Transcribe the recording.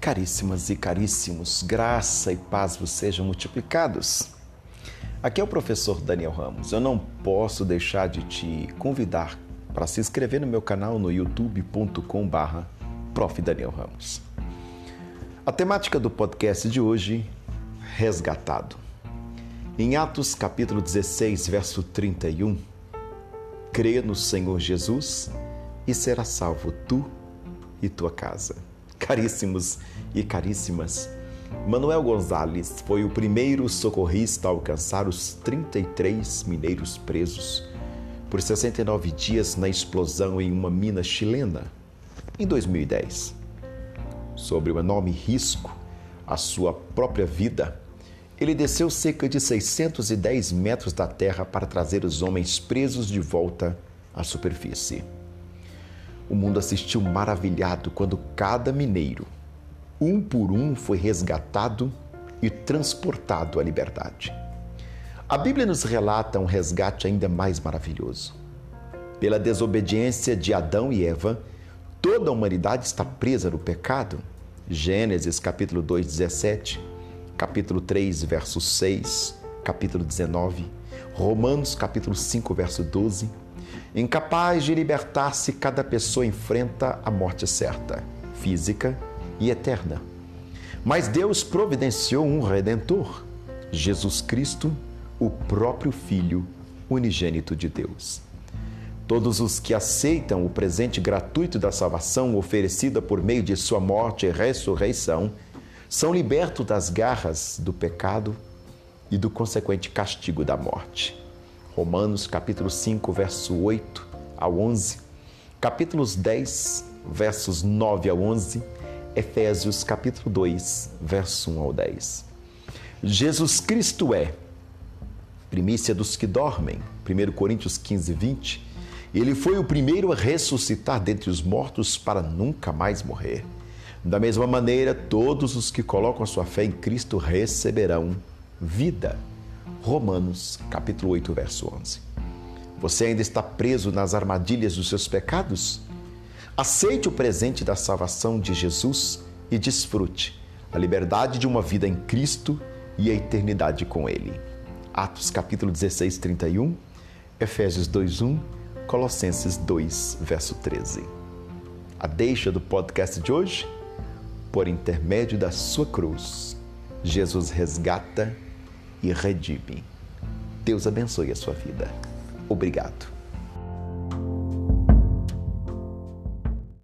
Caríssimas e caríssimos, graça e paz vos sejam multiplicados. Aqui é o professor Daniel Ramos. Eu não posso deixar de te convidar para se inscrever no meu canal no youtube.com/barra Prof. Daniel Ramos. A temática do podcast de hoje, resgatado. Em Atos capítulo 16, verso 31, crê no Senhor Jesus e será salvo tu e tua casa. Caríssimos e caríssimas, Manuel Gonzalez foi o primeiro socorrista a alcançar os 33 mineiros presos por 69 dias na explosão em uma mina chilena em 2010. Sobre o enorme risco à sua própria vida, ele desceu cerca de 610 metros da terra para trazer os homens presos de volta à superfície. O mundo assistiu maravilhado quando cada mineiro, um por um, foi resgatado e transportado à liberdade. A Bíblia nos relata um resgate ainda mais maravilhoso. Pela desobediência de Adão e Eva, toda a humanidade está presa no pecado. Gênesis capítulo 2, 17, capítulo 3, verso 6, capítulo 19, Romanos capítulo 5, verso 12 Incapaz de libertar-se, cada pessoa enfrenta a morte certa, física e eterna. Mas Deus providenciou um redentor, Jesus Cristo, o próprio Filho unigênito de Deus. Todos os que aceitam o presente gratuito da salvação oferecida por meio de sua morte e ressurreição são libertos das garras do pecado e do consequente castigo da morte. Romanos capítulo 5, verso 8 ao 11, capítulos 10, versos 9 ao 11, Efésios capítulo 2, verso 1 ao 10. Jesus Cristo é primícia dos que dormem, 1 Coríntios 15, 20. Ele foi o primeiro a ressuscitar dentre os mortos para nunca mais morrer. Da mesma maneira, todos os que colocam a sua fé em Cristo receberão vida. Romanos, capítulo 8, verso 11. Você ainda está preso nas armadilhas dos seus pecados? Aceite o presente da salvação de Jesus e desfrute a liberdade de uma vida em Cristo e a eternidade com Ele. Atos capítulo 16, 31, Efésios 2, 1, Colossenses 2, verso 13. A deixa do podcast de hoje? Por intermédio da sua cruz, Jesus resgata e redime. Deus abençoe a sua vida. Obrigado.